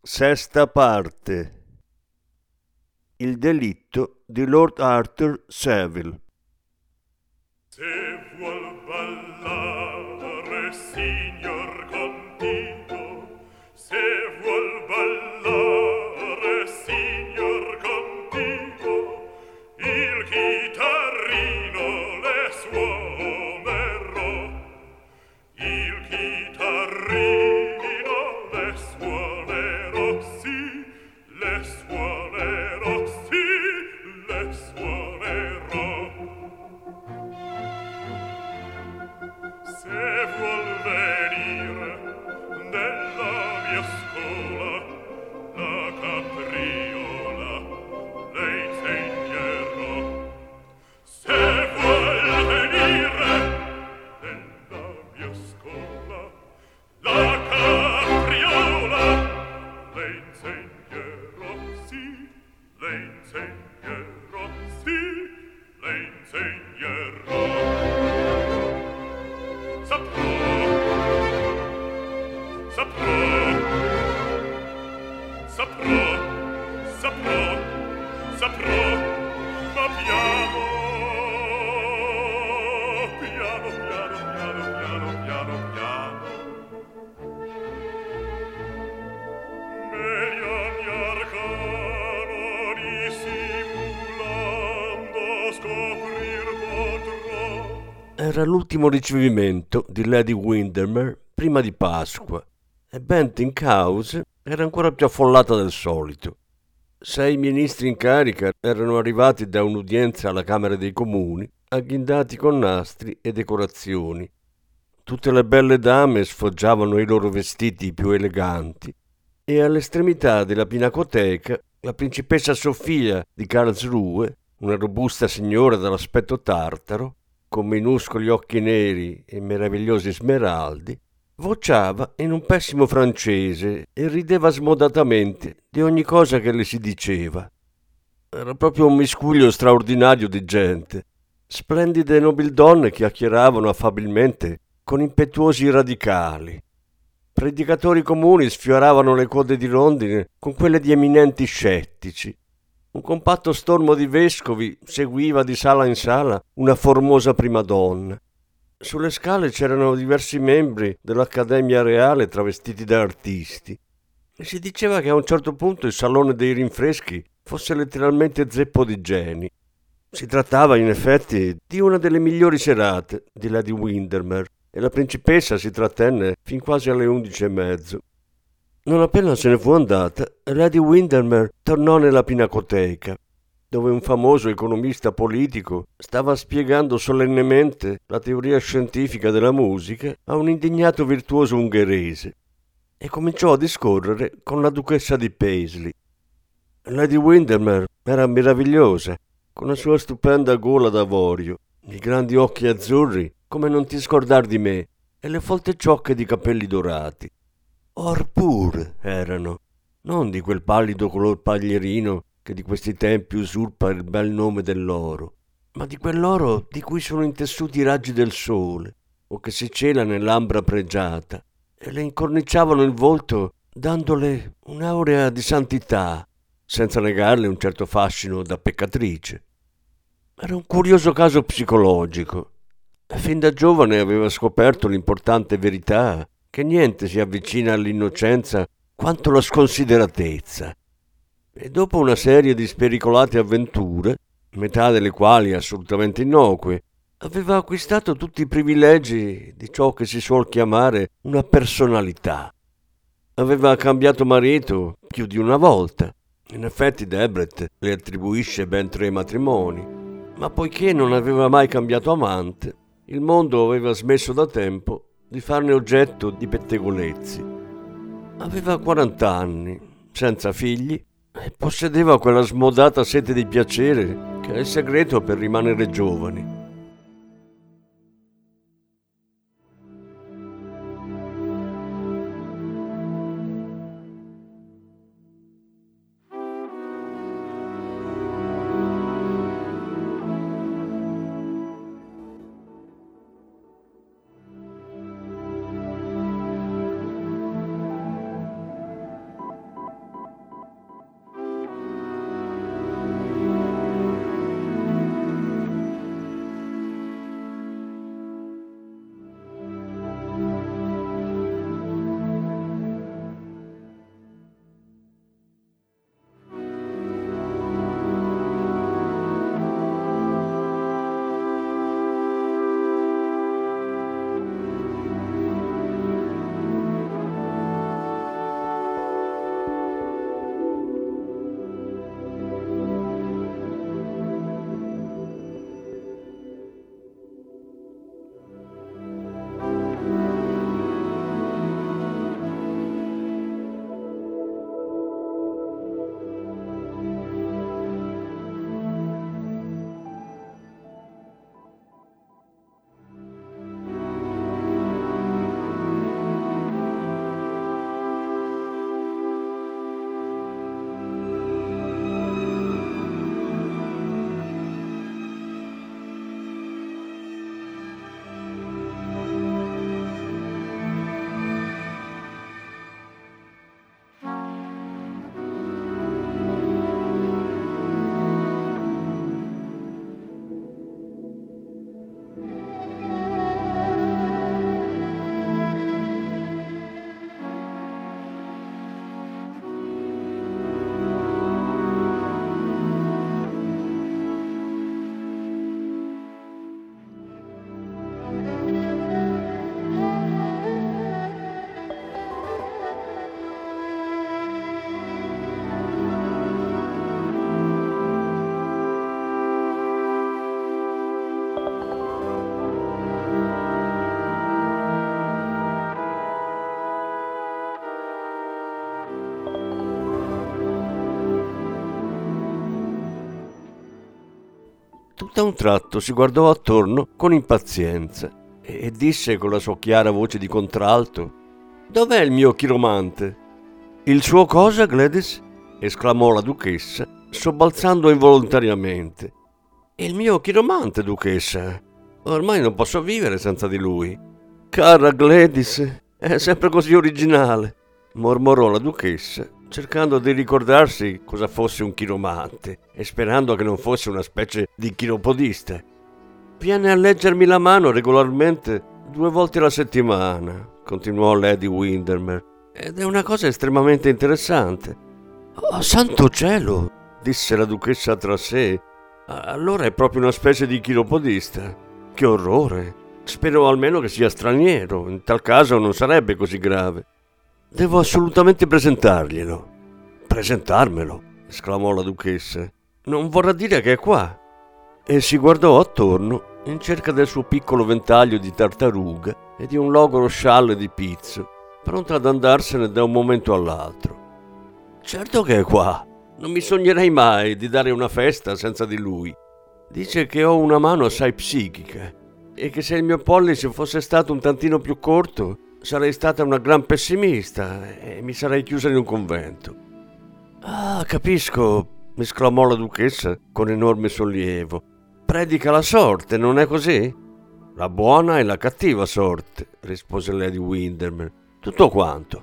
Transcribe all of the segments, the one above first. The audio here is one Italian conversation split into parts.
Sesta parte. Il delitto di Lord Arthur Savile. Se vuol ballare, signor Contino, up. Era l'ultimo ricevimento di Lady Windermere prima di Pasqua e Bentinck House era ancora più affollata del solito. Sei ministri in carica erano arrivati da un'udienza alla Camera dei Comuni, agghindati con nastri e decorazioni. Tutte le belle dame sfoggiavano i loro vestiti più eleganti e all'estremità della pinacoteca la principessa Sofia di Karlsruhe, una robusta signora dall'aspetto tartaro, con minuscoli occhi neri e meravigliosi smeraldi, vociava in un pessimo francese e rideva smodatamente di ogni cosa che le si diceva. Era proprio un miscuglio straordinario di gente. Splendide nobildonne chiacchieravano affabilmente con impetuosi radicali. Predicatori comuni sfioravano le code di rondine con quelle di eminenti scettici. Un compatto stormo di vescovi seguiva di sala in sala una formosa prima donna. Sulle scale c'erano diversi membri dell'Accademia Reale travestiti da artisti. E si diceva che a un certo punto il salone dei rinfreschi fosse letteralmente zeppo di geni. Si trattava in effetti di una delle migliori serate di Lady Windermere e la principessa si trattenne fin quasi alle undici e mezzo. Non appena se ne fu andata, Lady Windermere tornò nella pinacoteca, dove un famoso economista politico stava spiegando solennemente la teoria scientifica della musica a un indignato virtuoso ungherese, e cominciò a discorrere con la duchessa di Paisley. Lady Windermere era meravigliosa, con la sua stupenda gola d'avorio, i grandi occhi azzurri, come non ti scordar di me, e le folte ciocche di capelli dorati. Or pur erano, non di quel pallido color paglierino che di questi tempi usurpa il bel nome dell'oro, ma di quell'oro di cui sono intessuti i raggi del sole, o che si cela nell'ambra pregiata, e le incorniciavano il volto dandole un'aurea di santità, senza negarle un certo fascino da peccatrice. Era un curioso caso psicologico. Fin da giovane aveva scoperto l'importante verità che niente si avvicina all'innocenza quanto la sconsideratezza. E dopo una serie di spericolate avventure, metà delle quali assolutamente innocue, aveva acquistato tutti i privilegi di ciò che si suol chiamare una personalità. Aveva cambiato marito più di una volta. In effetti Debret le attribuisce ben tre matrimoni, ma poiché non aveva mai cambiato amante, il mondo aveva smesso da tempo di farne oggetto di pettegolezzi. Aveva 40 anni, senza figli, e possedeva quella smodata sete di piacere che è il segreto per rimanere giovani. A un tratto si guardò attorno con impazienza e disse con la sua chiara voce di contralto: Dov'è il mio chiromante? Il suo cosa, Gladys? esclamò la duchessa, sobbalzando involontariamente. Il mio chiromante, duchessa. Ormai non posso vivere senza di lui. Cara Gladys, è sempre così originale, mormorò la duchessa, cercando di ricordarsi cosa fosse un chiromante e sperando che non fosse una specie di chiropodista. Viene a leggermi la mano regolarmente due volte alla settimana, continuò Lady Windermere, ed è una cosa estremamente interessante. Oh, santo cielo! disse la duchessa tra sé. Allora è proprio una specie di chiropodista. Che orrore! Spero almeno che sia straniero, in tal caso non sarebbe così grave. Devo assolutamente presentarglielo. Presentarmelo? esclamò la duchessa. Non vorrà dire che è qua. E si guardò attorno in cerca del suo piccolo ventaglio di tartaruga e di un logoro scialle di pizzo, pronta ad andarsene da un momento all'altro. Certo che è qua. Non mi sognerei mai di dare una festa senza di lui. Dice che ho una mano assai psichica e che se il mio pollice fosse stato un tantino più corto sarei stata una gran pessimista e mi sarei chiusa in un convento. Ah, capisco, esclamò la duchessa con enorme sollievo. Predica la sorte, non è così? La buona e la cattiva sorte, rispose Lady Windermere. Tutto quanto.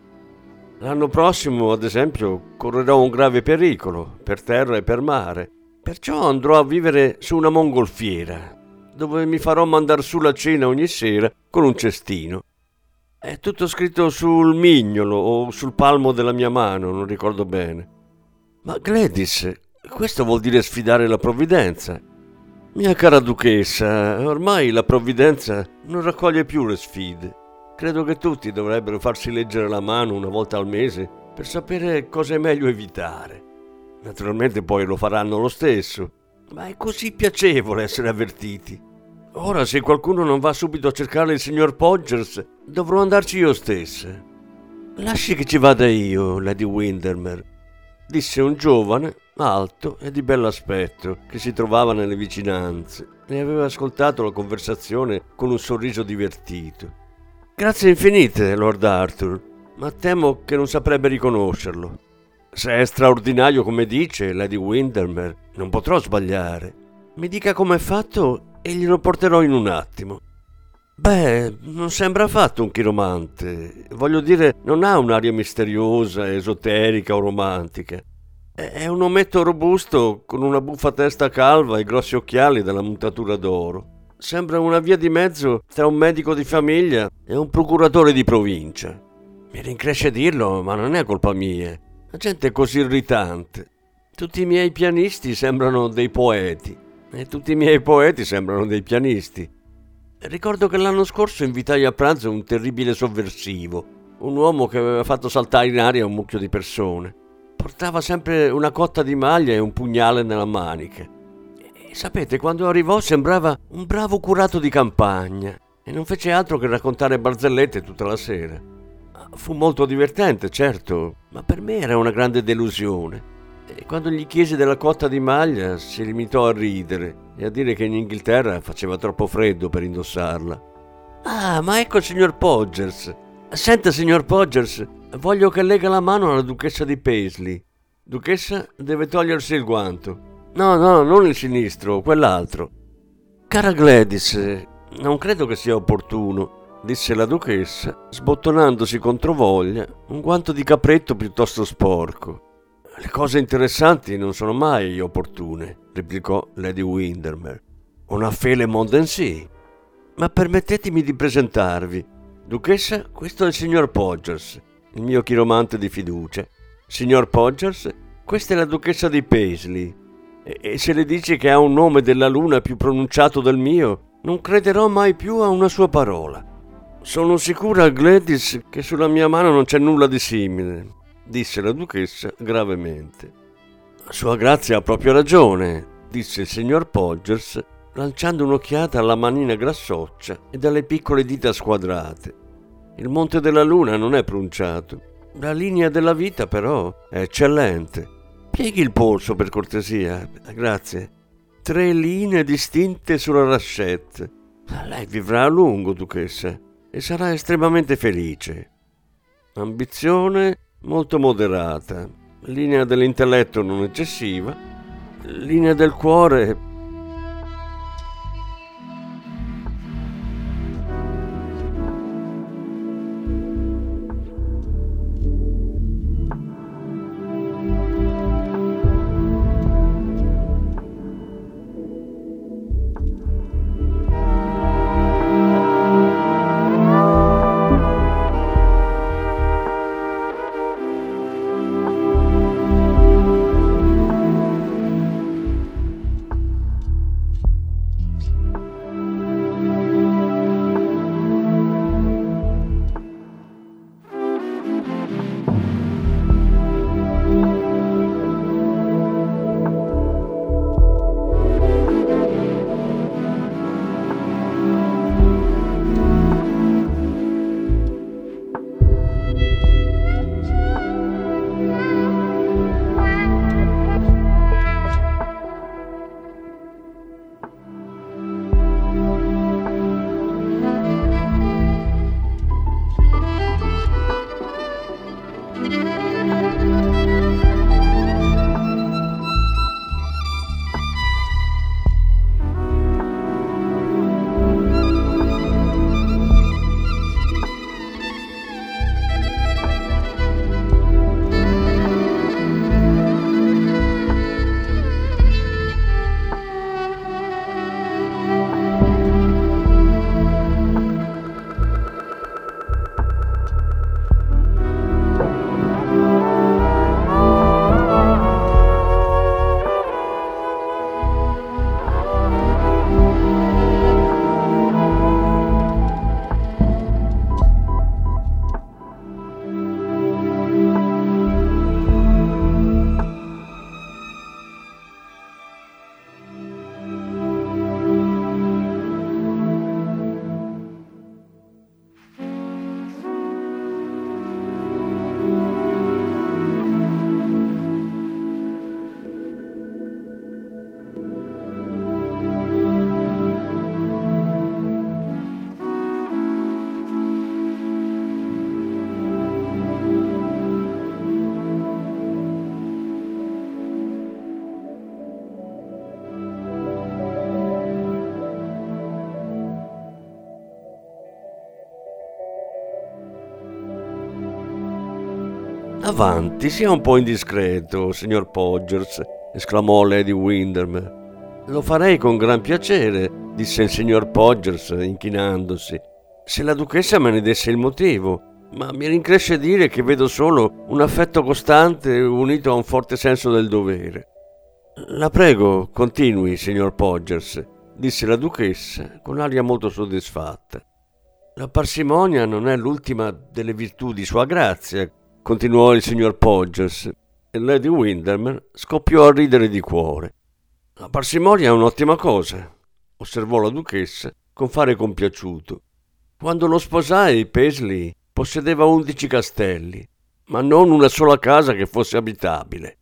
L'anno prossimo, ad esempio, correrò un grave pericolo, per terra e per mare. Perciò andrò a vivere su una mongolfiera, dove mi farò mandar su la cena ogni sera con un cestino è tutto scritto sul mignolo o sul palmo della mia mano, non ricordo bene. Ma Gladys, questo vuol dire sfidare la provvidenza. Mia cara duchessa, ormai la provvidenza non raccoglie più le sfide. Credo che tutti dovrebbero farsi leggere la mano una volta al mese per sapere cosa è meglio evitare. Naturalmente poi lo faranno lo stesso, ma è così piacevole essere avvertiti. Ora, se qualcuno non va subito a cercare il signor Podgers, dovrò andarci io stessa. Lasci che ci vada io, Lady Windermere, disse un giovane, alto e di bell'aspetto, che si trovava nelle vicinanze e aveva ascoltato la conversazione con un sorriso divertito. Grazie infinite, Lord Arthur, ma temo che non saprebbe riconoscerlo. Se è straordinario come dice Lady Windermere, non potrò sbagliare. Mi dica com'è fatto e glielo porterò in un attimo. Beh, non sembra affatto un chiromante. Voglio dire, non ha un'aria misteriosa, esoterica o romantica. È un ometto robusto con una buffa testa calva e grossi occhiali dalla montatura d'oro. Sembra una via di mezzo tra un medico di famiglia e un procuratore di provincia. Mi rincresce dirlo, ma non è colpa mia. La gente è così irritante. Tutti i miei pianisti sembrano dei poeti e tutti i miei poeti sembrano dei pianisti. Ricordo che l'anno scorso invitai a pranzo un terribile sovversivo, un uomo che aveva fatto saltare in aria un mucchio di persone. Portava sempre una cotta di maglia e un pugnale nella manica. E sapete, quando arrivò sembrava un bravo curato di campagna e non fece altro che raccontare barzellette tutta la sera. Fu molto divertente, certo, ma per me era una grande delusione. E quando gli chiesi della cotta di maglia si limitò a ridere e a dire che in Inghilterra faceva troppo freddo per indossarla. Ah, ma ecco il signor Podgers. Senta, signor Podgers, voglio che lega la mano alla duchessa di Paisley. Duchessa deve togliersi il guanto. No, no, non il sinistro, quell'altro. Cara Gladys, non credo che sia opportuno, disse la duchessa, sbottonandosi controvoglia un guanto di capretto piuttosto sporco. Le cose interessanti non sono mai opportune, replicò Lady Windermere. Una fele Mondensi. Ma permettetemi di presentarvi. Duchessa, questo è il signor Podgers, il mio chiromante di fiducia. Signor Podgers, questa è la duchessa di Paisley. E, e se le dici che ha un nome della luna più pronunciato del mio, non crederò mai più a una sua parola. Sono sicura, Gladys, che sulla mia mano non c'è nulla di simile disse la duchessa gravemente. Sua Grazia ha proprio ragione, disse il signor Podgers, lanciando un'occhiata alla manina grassoccia e dalle piccole dita squadrate. Il monte della luna non è pronunciato. La linea della vita, però, è eccellente. Pieghi il polso, per cortesia. Grazie. Tre linee distinte sulla rascette. Lei vivrà a lungo, duchessa, e sarà estremamente felice. Ambizione, molto moderata, linea dell'intelletto non eccessiva, linea del cuore Avanti, sia un po' indiscreto, signor Podgers, esclamò Lady Windermere. Lo farei con gran piacere, disse il signor Podgers, inchinandosi, se la duchessa me ne desse il motivo, ma mi rincresce dire che vedo solo un affetto costante unito a un forte senso del dovere. La prego, continui, signor Podgers, disse la duchessa con aria molto soddisfatta. La parsimonia non è l'ultima delle virtù di sua grazia, continuò il signor Podgers, e Lady Windermere scoppiò a ridere di cuore. La parsimonia è un'ottima cosa, osservò la duchessa con fare compiaciuto. Quando lo sposai, Paisley possedeva undici castelli, ma non una sola casa che fosse abitabile.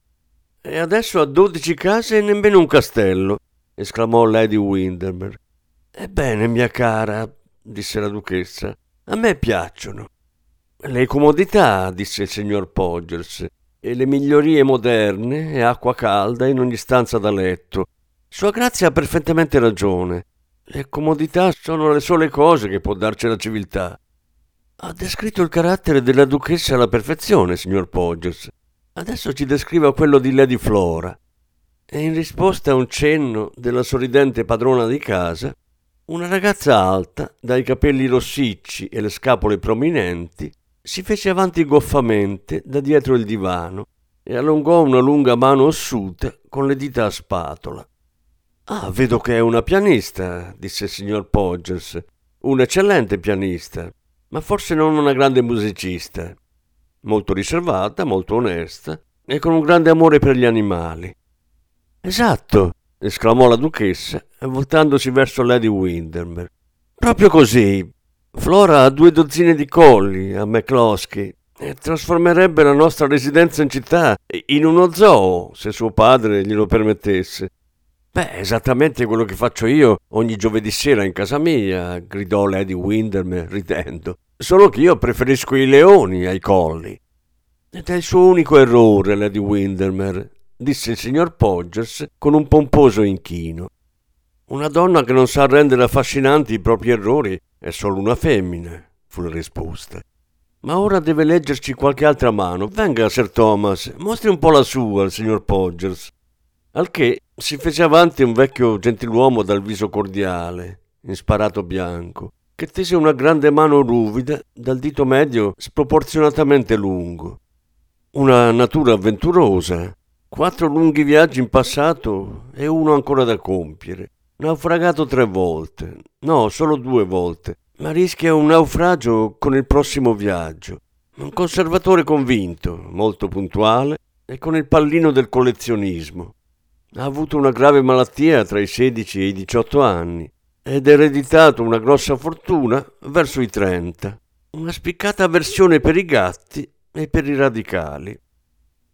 E adesso ha dodici case e nemmeno un castello, esclamò Lady Windermere. Ebbene, mia cara, disse la duchessa, a me piacciono. Le comodità, disse il signor Podgers, e le migliorie moderne e acqua calda in ogni stanza da letto. Sua grazia ha perfettamente ragione. Le comodità sono le sole cose che può darci la civiltà. Ha descritto il carattere della duchessa alla perfezione, signor Podgers. Adesso ci descriva quello di Lady Flora. E in risposta a un cenno della sorridente padrona di casa, una ragazza alta, dai capelli rossicci e le scapole prominenti, si fece avanti goffamente da dietro il divano e allungò una lunga mano ossuta con le dita a spatola. Ah, vedo che è una pianista, disse il signor Podgers. Un'eccellente pianista, ma forse non una grande musicista. Molto riservata, molto onesta e con un grande amore per gli animali. Esatto, esclamò la duchessa, voltandosi verso Lady Windermere. Proprio così. Flora ha due dozzine di colli a McCloskey e trasformerebbe la nostra residenza in città in uno zoo, se suo padre glielo permettesse. Beh, esattamente quello che faccio io ogni giovedì sera in casa mia, gridò Lady Windermere ridendo. Solo che io preferisco i leoni ai colli. Ed è il suo unico errore, Lady Windermere, disse il signor Podgers con un pomposo inchino. Una donna che non sa rendere affascinanti i propri errori è solo una femmina, fu la risposta. Ma ora deve leggerci qualche altra mano. Venga, Sir Thomas, mostri un po' la sua al signor Podgers. Al che si fece avanti un vecchio gentiluomo dal viso cordiale, in sparato bianco, che tese una grande mano ruvida dal dito medio sproporzionatamente lungo. Una natura avventurosa, quattro lunghi viaggi in passato e uno ancora da compiere. Naufragato tre volte, no, solo due volte, ma rischia un naufragio con il prossimo viaggio. Un conservatore convinto, molto puntuale e con il pallino del collezionismo. Ha avuto una grave malattia tra i 16 e i 18 anni ed ereditato una grossa fortuna verso i 30. Una spiccata avversione per i gatti e per i radicali.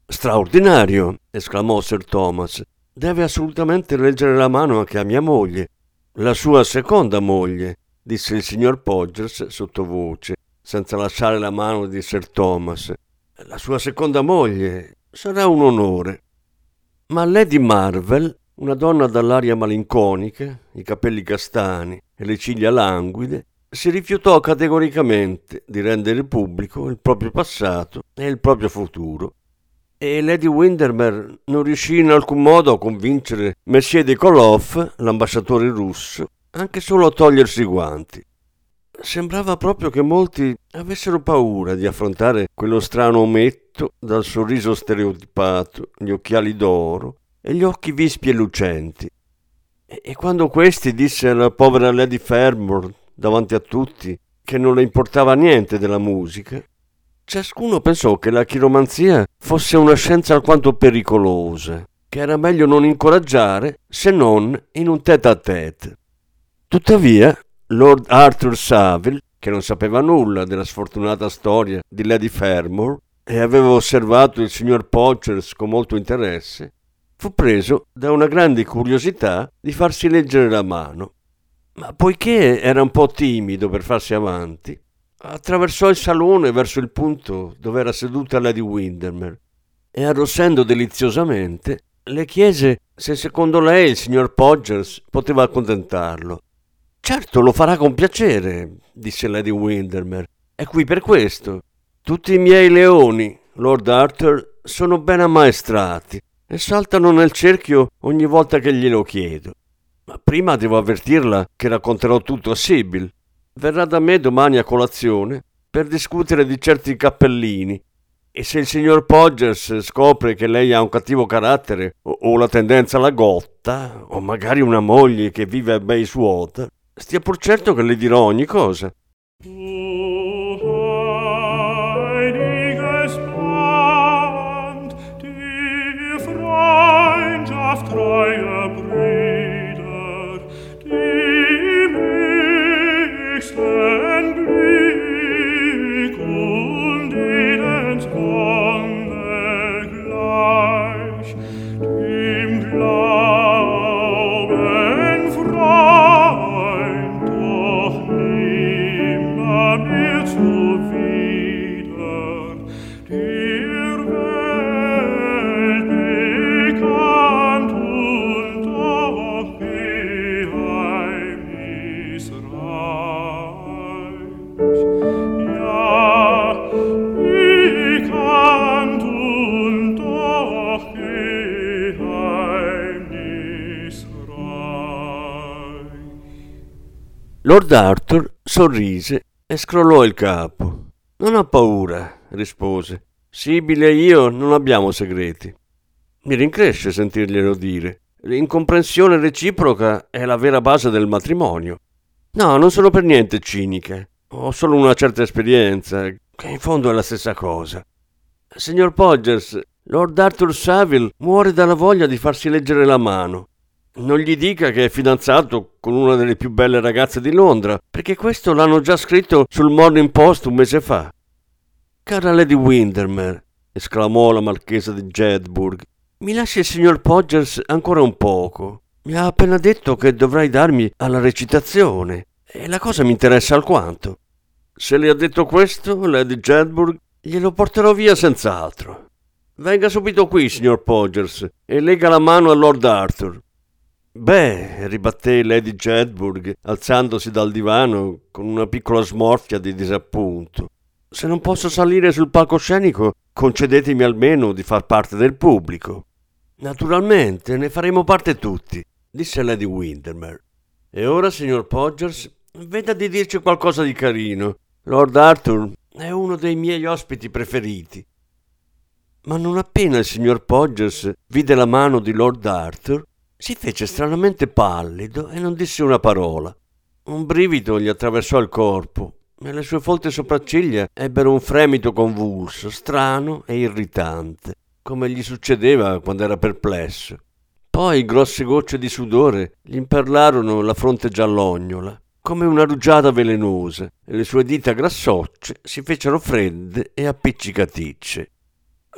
Straordinario, esclamò Sir Thomas. Deve assolutamente leggere la mano anche a mia moglie. La sua seconda moglie, disse il signor Podgers sottovoce, senza lasciare la mano di Sir Thomas. La sua seconda moglie sarà un onore. Ma Lady Marvel, una donna dall'aria malinconica, i capelli castani e le ciglia languide, si rifiutò categoricamente di rendere pubblico il proprio passato e il proprio futuro. E Lady Windermere non riuscì in alcun modo a convincere Messie de Koloff, l'ambasciatore russo, anche solo a togliersi i guanti. Sembrava proprio che molti avessero paura di affrontare quello strano ometto dal sorriso stereotipato, gli occhiali d'oro e gli occhi vispi e lucenti. E, quando questi disse alla povera Lady Fermor davanti a tutti che non le importava niente della musica, ciascuno pensò che la chiromanzia fosse una scienza alquanto pericolosa, che era meglio non incoraggiare se non in un tête à tête. Tuttavia, Lord Arthur Saville, che non sapeva nulla della sfortunata storia di Lady Fermor e aveva osservato il signor Podgers con molto interesse, fu preso da una grande curiosità di farsi leggere la mano. Ma poiché era un po' timido per farsi avanti, attraversò il salone verso il punto dove era seduta Lady Windermere e arrossendo deliziosamente le chiese se secondo lei il signor Podgers poteva accontentarlo. Certo, lo farà con piacere, disse Lady Windermere. È qui per questo. Tutti i miei leoni, Lord Arthur sono ben ammaestrati e saltano nel cerchio ogni volta che glielo chiedo. Ma prima devo avvertirla che racconterò tutto a Sibyl. Verrà da me domani a colazione per discutere di certi cappellini e se il signor Podgers scopre che lei ha un cattivo carattere o, o la tendenza alla gotta, o magari una moglie che vive a Bayswater, stia pur certo che le dirò ogni cosa. Band, die Freundschaft treuer Lord Arthur sorrise e scrollò il capo. Non ha paura, rispose. Sibyl e io non abbiamo segreti. Mi rincresce sentirglielo dire. L'incomprensione reciproca è la vera base del matrimonio. No, non sono per niente cinica. Ho solo una certa esperienza, che in fondo è la stessa cosa. Signor Podgers, Lord Arthur Saville muore dalla voglia di farsi leggere la mano. Non gli dica che è fidanzato con una delle più belle ragazze di Londra, perché questo l'hanno già scritto sul Morning Post un mese fa. Cara Lady Windermere, esclamò la marchesa di Jedburgh, mi lasci il signor Podgers ancora un poco. Mi ha appena detto che dovrai darmi alla recitazione e la cosa mi interessa alquanto. Se le ha detto questo, Lady Jedburgh, glielo porterò via senz'altro. Venga subito qui, signor Podgers, e lega la mano a Lord Arthur. Beh, ribatté Lady Jedburgh, alzandosi dal divano con una piccola smorfia di disappunto. Se non posso salire sul palcoscenico, concedetemi almeno di far parte del pubblico. Naturalmente, ne faremo parte tutti, disse Lady Windermere. E ora, signor Podgers, veda di dirci qualcosa di carino. Lord Arthur è uno dei miei ospiti preferiti. Ma non appena il signor Podgers vide la mano di Lord Arthur, si fece stranamente pallido e non disse una parola. Un brivido gli attraversò il corpo e le sue folte sopracciglia ebbero un fremito convulso, strano e irritante, come gli succedeva quando era perplesso. Poi grosse gocce di sudore gli imperlarono la fronte giallognola, come una rugiada velenosa, e le sue dita grassocce si fecero fredde e appiccicaticce.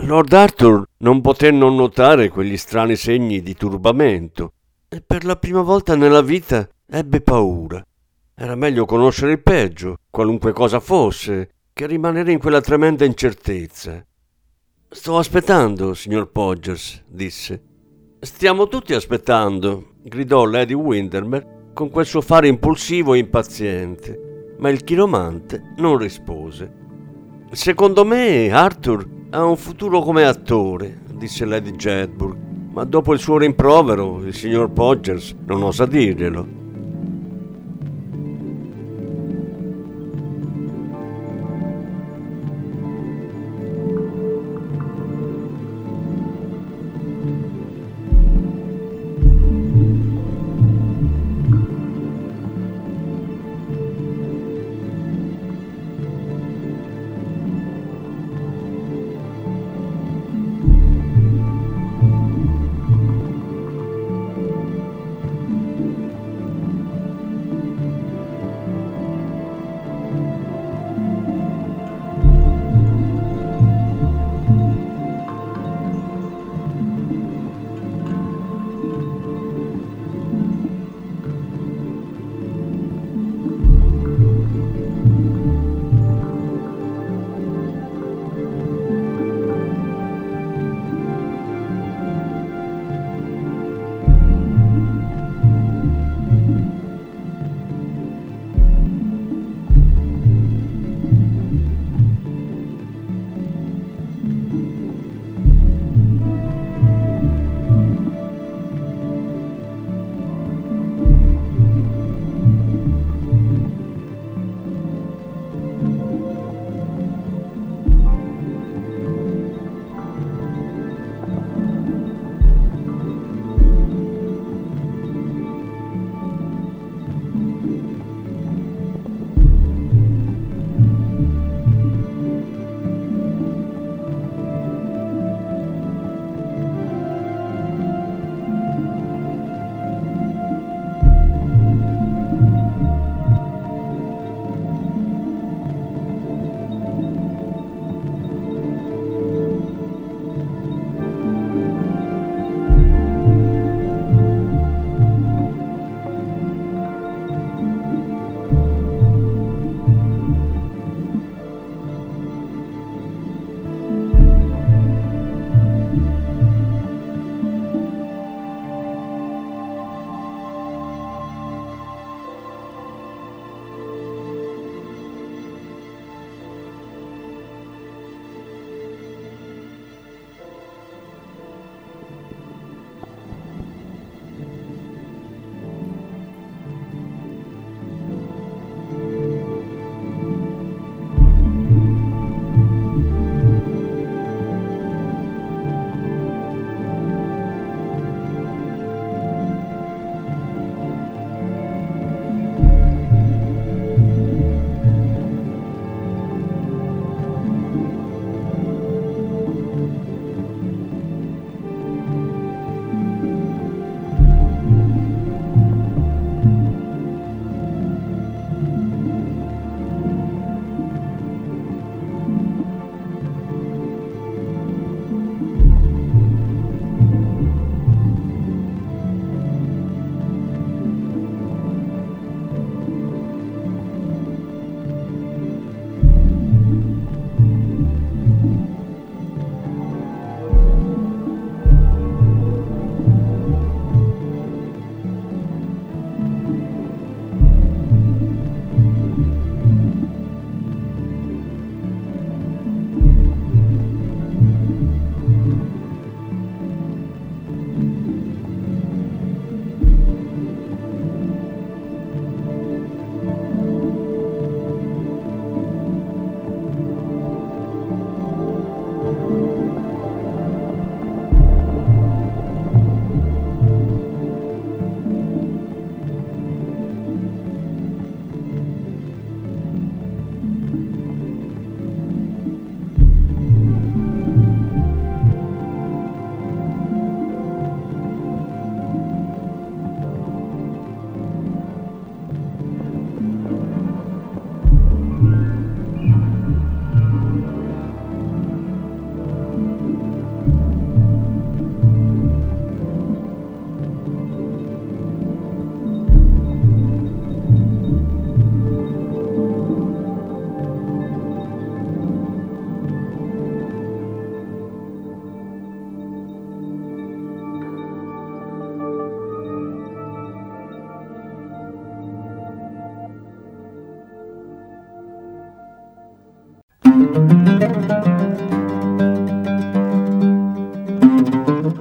Lord Arthur non poté non notare quegli strani segni di turbamento e per la prima volta nella vita ebbe paura. Era meglio conoscere il peggio, qualunque cosa fosse, che rimanere in quella tremenda incertezza. Sto aspettando, signor Podgers, disse. Stiamo tutti aspettando, gridò Lady Windermere con quel suo fare impulsivo e impaziente, ma il chiromante non rispose. Secondo me Arthur ha un futuro come attore, disse Lady Jedburgh, ma dopo il suo rimprovero il signor Podgers non osa dirglielo.